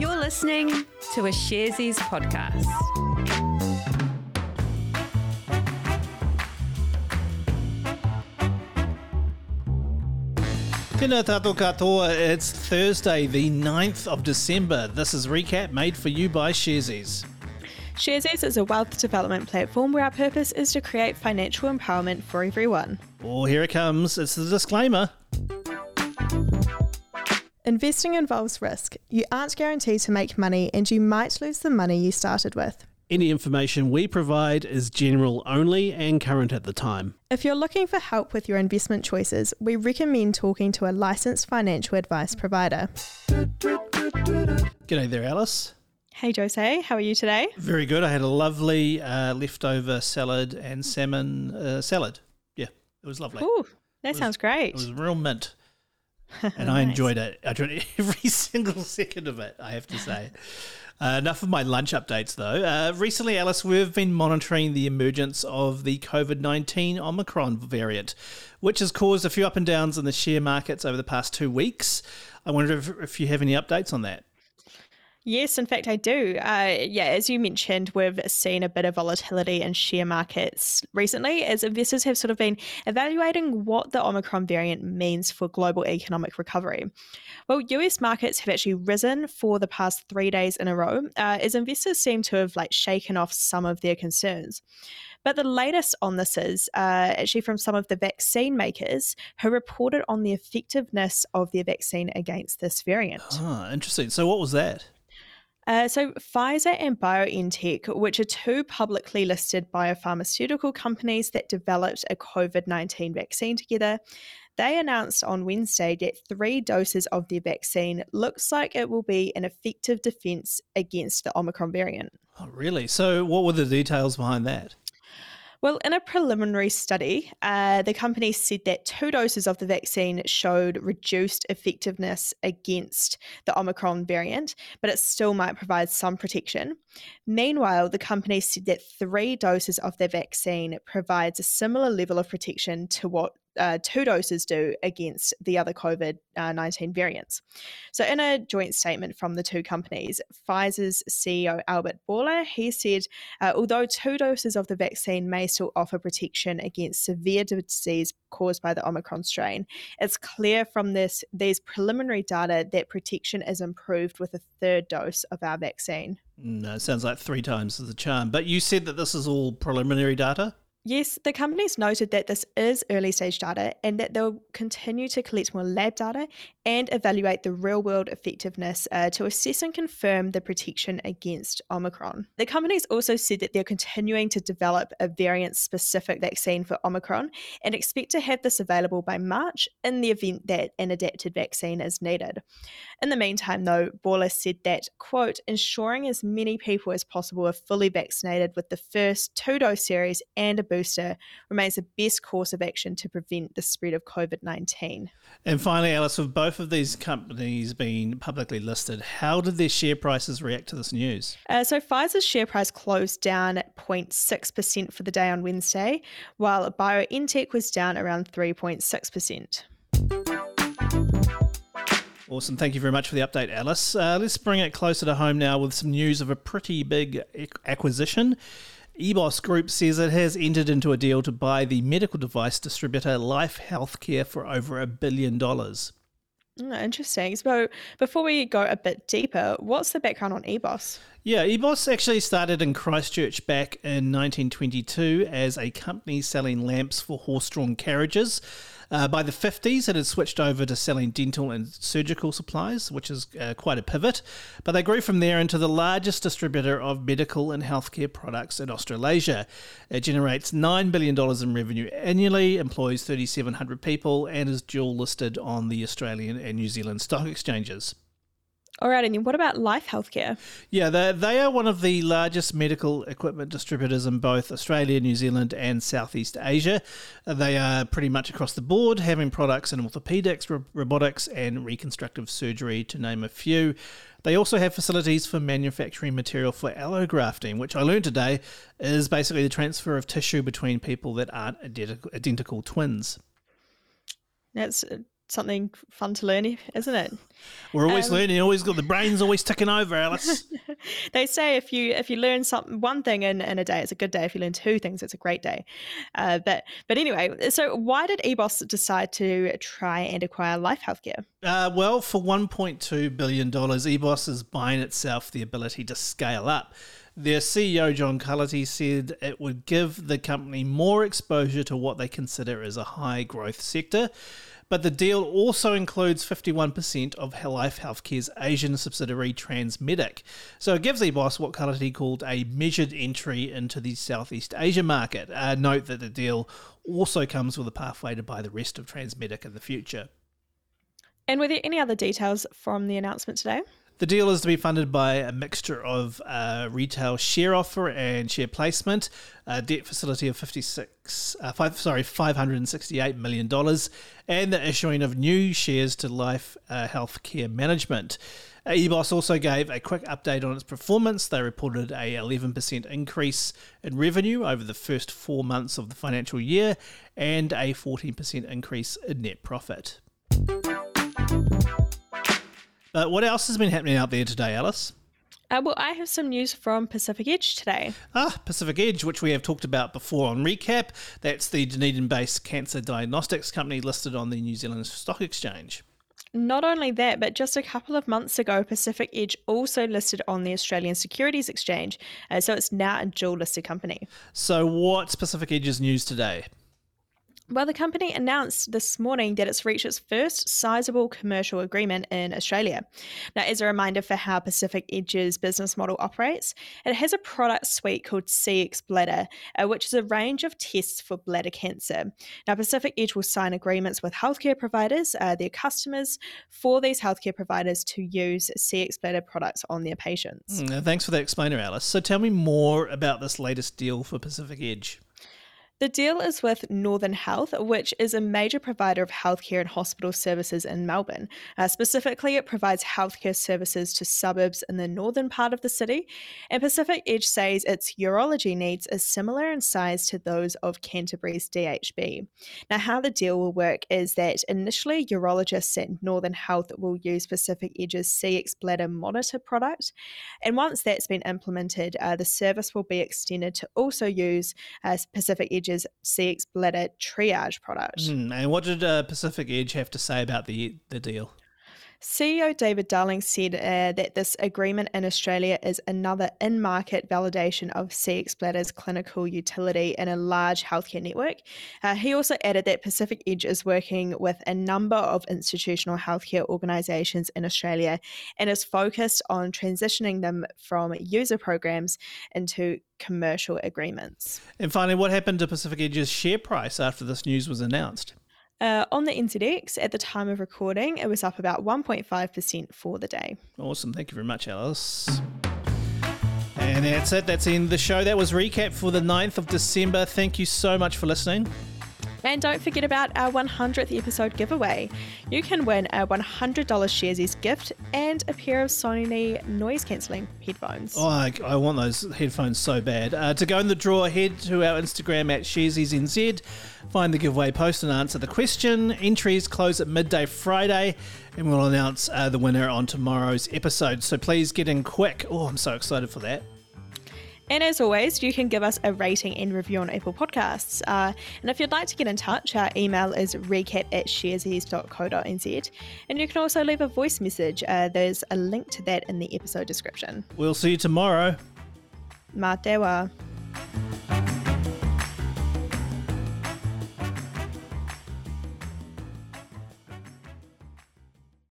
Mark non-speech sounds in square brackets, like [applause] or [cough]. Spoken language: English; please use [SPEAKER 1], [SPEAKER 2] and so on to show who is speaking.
[SPEAKER 1] You're listening to a Sharesies podcast.
[SPEAKER 2] Tēnā tātou katoa, it's Thursday, the 9th of December. This is Recap made for you by Sharesies.
[SPEAKER 3] Sharesies is a wealth development platform where our purpose is to create financial empowerment for everyone.
[SPEAKER 2] Oh, here it comes. It's the disclaimer.
[SPEAKER 3] Investing involves risk. You aren't guaranteed to make money and you might lose the money you started with.
[SPEAKER 2] Any information we provide is general only and current at the time.
[SPEAKER 3] If you're looking for help with your investment choices, we recommend talking to a licensed financial advice provider.
[SPEAKER 2] G'day there, Alice.
[SPEAKER 3] Hey Jose, how are you today?
[SPEAKER 2] Very good. I had a lovely uh, leftover salad and salmon uh, salad. Yeah, it was lovely.
[SPEAKER 3] Ooh, that
[SPEAKER 2] was-
[SPEAKER 3] sounds great.
[SPEAKER 2] It was real mint. [laughs] And I enjoyed it. I enjoyed [laughs] every single second of it, I have to say. Uh, enough of my lunch updates, though. Uh, recently, Alice, we've been monitoring the emergence of the COVID 19 Omicron variant, which has caused a few up and downs in the share markets over the past two weeks. I wonder if, if you have any updates on that.
[SPEAKER 3] Yes, in fact, I do. Uh, yeah, as you mentioned, we've seen a bit of volatility in share markets recently as investors have sort of been evaluating what the Omicron variant means for global economic recovery. Well, US markets have actually risen for the past three days in a row uh, as investors seem to have like shaken off some of their concerns. But the latest on this is uh, actually from some of the vaccine makers who reported on the effectiveness of their vaccine against this variant.
[SPEAKER 2] Ah, interesting. So, what was that?
[SPEAKER 3] Uh, so, Pfizer and BioNTech, which are two publicly listed biopharmaceutical companies that developed a COVID 19 vaccine together, they announced on Wednesday that three doses of their vaccine looks like it will be an effective defense against the Omicron variant.
[SPEAKER 2] Oh, really? So, what were the details behind that?
[SPEAKER 3] Well, in a preliminary study, uh, the company said that two doses of the vaccine showed reduced effectiveness against the Omicron variant, but it still might provide some protection. Meanwhile, the company said that three doses of the vaccine provides a similar level of protection to what uh, two doses do against the other COVID 19 variants. So, in a joint statement from the two companies, Pfizer's CEO Albert Bourla, he said, uh, although two doses of the vaccine may still offer protection against severe disease caused by the Omicron strain, it's clear from this these preliminary data that protection is improved with a third dose of our vaccine.
[SPEAKER 2] No, it sounds like three times the charm. But you said that this is all preliminary data?
[SPEAKER 3] Yes, the companies noted that this is early stage data and that they'll continue to collect more lab data and evaluate the real world effectiveness uh, to assess and confirm the protection against Omicron. The companies also said that they're continuing to develop a variant specific vaccine for Omicron and expect to have this available by March in the event that an adapted vaccine is needed. In the meantime, though, Bourla said that, quote, ensuring as many people as possible are fully vaccinated with the first two dose series and a booster remains the best course of action to prevent the spread of COVID 19.
[SPEAKER 2] And finally, Alice, with both of these companies being publicly listed, how did their share prices react to this news?
[SPEAKER 3] Uh, so Pfizer's share price closed down at 0.6% for the day on Wednesday, while BioNTech was down around 3.6%.
[SPEAKER 2] Awesome. Thank you very much for the update, Alice. Uh, let's bring it closer to home now with some news of a pretty big acquisition. EBOS Group says it has entered into a deal to buy the medical device distributor Life Healthcare for over a billion dollars.
[SPEAKER 3] Mm, interesting. So before we go a bit deeper, what's the background on EBOS?
[SPEAKER 2] Yeah, EBOS actually started in Christchurch back in 1922 as a company selling lamps for horse-drawn carriages. Uh, by the 50s, it had switched over to selling dental and surgical supplies, which is uh, quite a pivot. But they grew from there into the largest distributor of medical and healthcare products in Australasia. It generates $9 billion in revenue annually, employs 3,700 people, and is dual listed on the Australian and New Zealand stock exchanges.
[SPEAKER 3] All right, and then what about Life Healthcare?
[SPEAKER 2] Yeah, they, they are one of the largest medical equipment distributors in both Australia, New Zealand, and Southeast Asia. Uh, They are pretty much across the board, having products in orthopedics, robotics, and reconstructive surgery, to name a few. They also have facilities for manufacturing material for allografting, which I learned today is basically the transfer of tissue between people that aren't identical, identical twins.
[SPEAKER 3] That's uh, something fun to learn, isn't it?
[SPEAKER 2] We're always
[SPEAKER 3] Um,
[SPEAKER 2] learning. Always got the brains always ticking over, Alice. [laughs]
[SPEAKER 3] They say if you if you learn something one thing in, in a day, it's a good day. If you learn two things, it's a great day. Uh, but but anyway, so why did EBOS decide to try and acquire Life Healthcare?
[SPEAKER 2] Uh, well, for $1.2 billion, EBOS is buying itself the ability to scale up. Their CEO, John Cullity, said it would give the company more exposure to what they consider as a high growth sector. But the deal also includes 51% of Life Healthcare's Asian subsidiary Transmedic. So it gives EBOS what Cullity called a measured entry into the Southeast Asia market. Uh, note that the deal also comes with a pathway to buy the rest of Transmedic in the future.
[SPEAKER 3] And were there any other details from the announcement today?
[SPEAKER 2] The deal is to be funded by a mixture of uh, retail share offer and share placement, a debt facility of 56, uh, five, sorry, 568 million dollars, and the issuing of new shares to Life uh, Healthcare Management. Uh, EBOS also gave a quick update on its performance. They reported a 11% increase in revenue over the first four months of the financial year and a 14% increase in net profit. But what else has been happening out there today, Alice?
[SPEAKER 3] Uh, well, I have some news from Pacific Edge today.
[SPEAKER 2] Ah, Pacific Edge, which we have talked about before on Recap. That's the Dunedin based cancer diagnostics company listed on the New Zealand Stock Exchange.
[SPEAKER 3] Not only that, but just a couple of months ago, Pacific Edge also listed on the Australian Securities Exchange. Uh, so it's now a dual listed company.
[SPEAKER 2] So, what's Pacific Edge's news today?
[SPEAKER 3] Well, the company announced this morning that it's reached its first sizable commercial agreement in Australia. Now, as a reminder for how Pacific Edge's business model operates, it has a product suite called CX Bladder, uh, which is a range of tests for bladder cancer. Now, Pacific Edge will sign agreements with healthcare providers, uh, their customers, for these healthcare providers to use CX Bladder products on their patients.
[SPEAKER 2] Mm, thanks for that explainer, Alice. So, tell me more about this latest deal for Pacific Edge.
[SPEAKER 3] The deal is with Northern Health, which is a major provider of healthcare and hospital services in Melbourne. Uh, specifically, it provides healthcare services to suburbs in the northern part of the city. And Pacific Edge says its urology needs are similar in size to those of Canterbury's DHB. Now, how the deal will work is that initially, urologists at Northern Health will use Pacific Edge's CX Bladder Monitor product. And once that's been implemented, uh, the service will be extended to also use uh, Pacific Edge's CX Bladder Triage product.
[SPEAKER 2] Mm, and what did uh, Pacific Edge have to say about the, the deal?
[SPEAKER 3] CEO David Darling said uh, that this agreement in Australia is another in market validation of CX Bladder's clinical utility in a large healthcare network. Uh, he also added that Pacific Edge is working with a number of institutional healthcare organisations in Australia and is focused on transitioning them from user programs into commercial agreements.
[SPEAKER 2] And finally, what happened to Pacific Edge's share price after this news was announced?
[SPEAKER 3] Uh, on the NZX, at the time of recording, it was up about 1.5% for the day.
[SPEAKER 2] Awesome. Thank you very much, Alice. And that's it. That's the end of the show. That was recap for the 9th of December. Thank you so much for listening.
[SPEAKER 3] And don't forget about our 100th episode giveaway. You can win a $100 Sharesies gift and a pair of Sony noise cancelling headphones.
[SPEAKER 2] Oh, I, I want those headphones so bad. Uh, to go in the draw, head to our Instagram at SharesiesNZ, find the giveaway post and answer the question. Entries close at midday Friday, and we'll announce uh, the winner on tomorrow's episode. So please get in quick. Oh, I'm so excited for that.
[SPEAKER 3] And as always, you can give us a rating and review on Apple Podcasts. Uh, and if you'd like to get in touch, our email is recap at sharesies.co.nz. And you can also leave a voice message. Uh, there's a link to that in the episode description.
[SPEAKER 2] We'll see you tomorrow.
[SPEAKER 3] Mā te wā.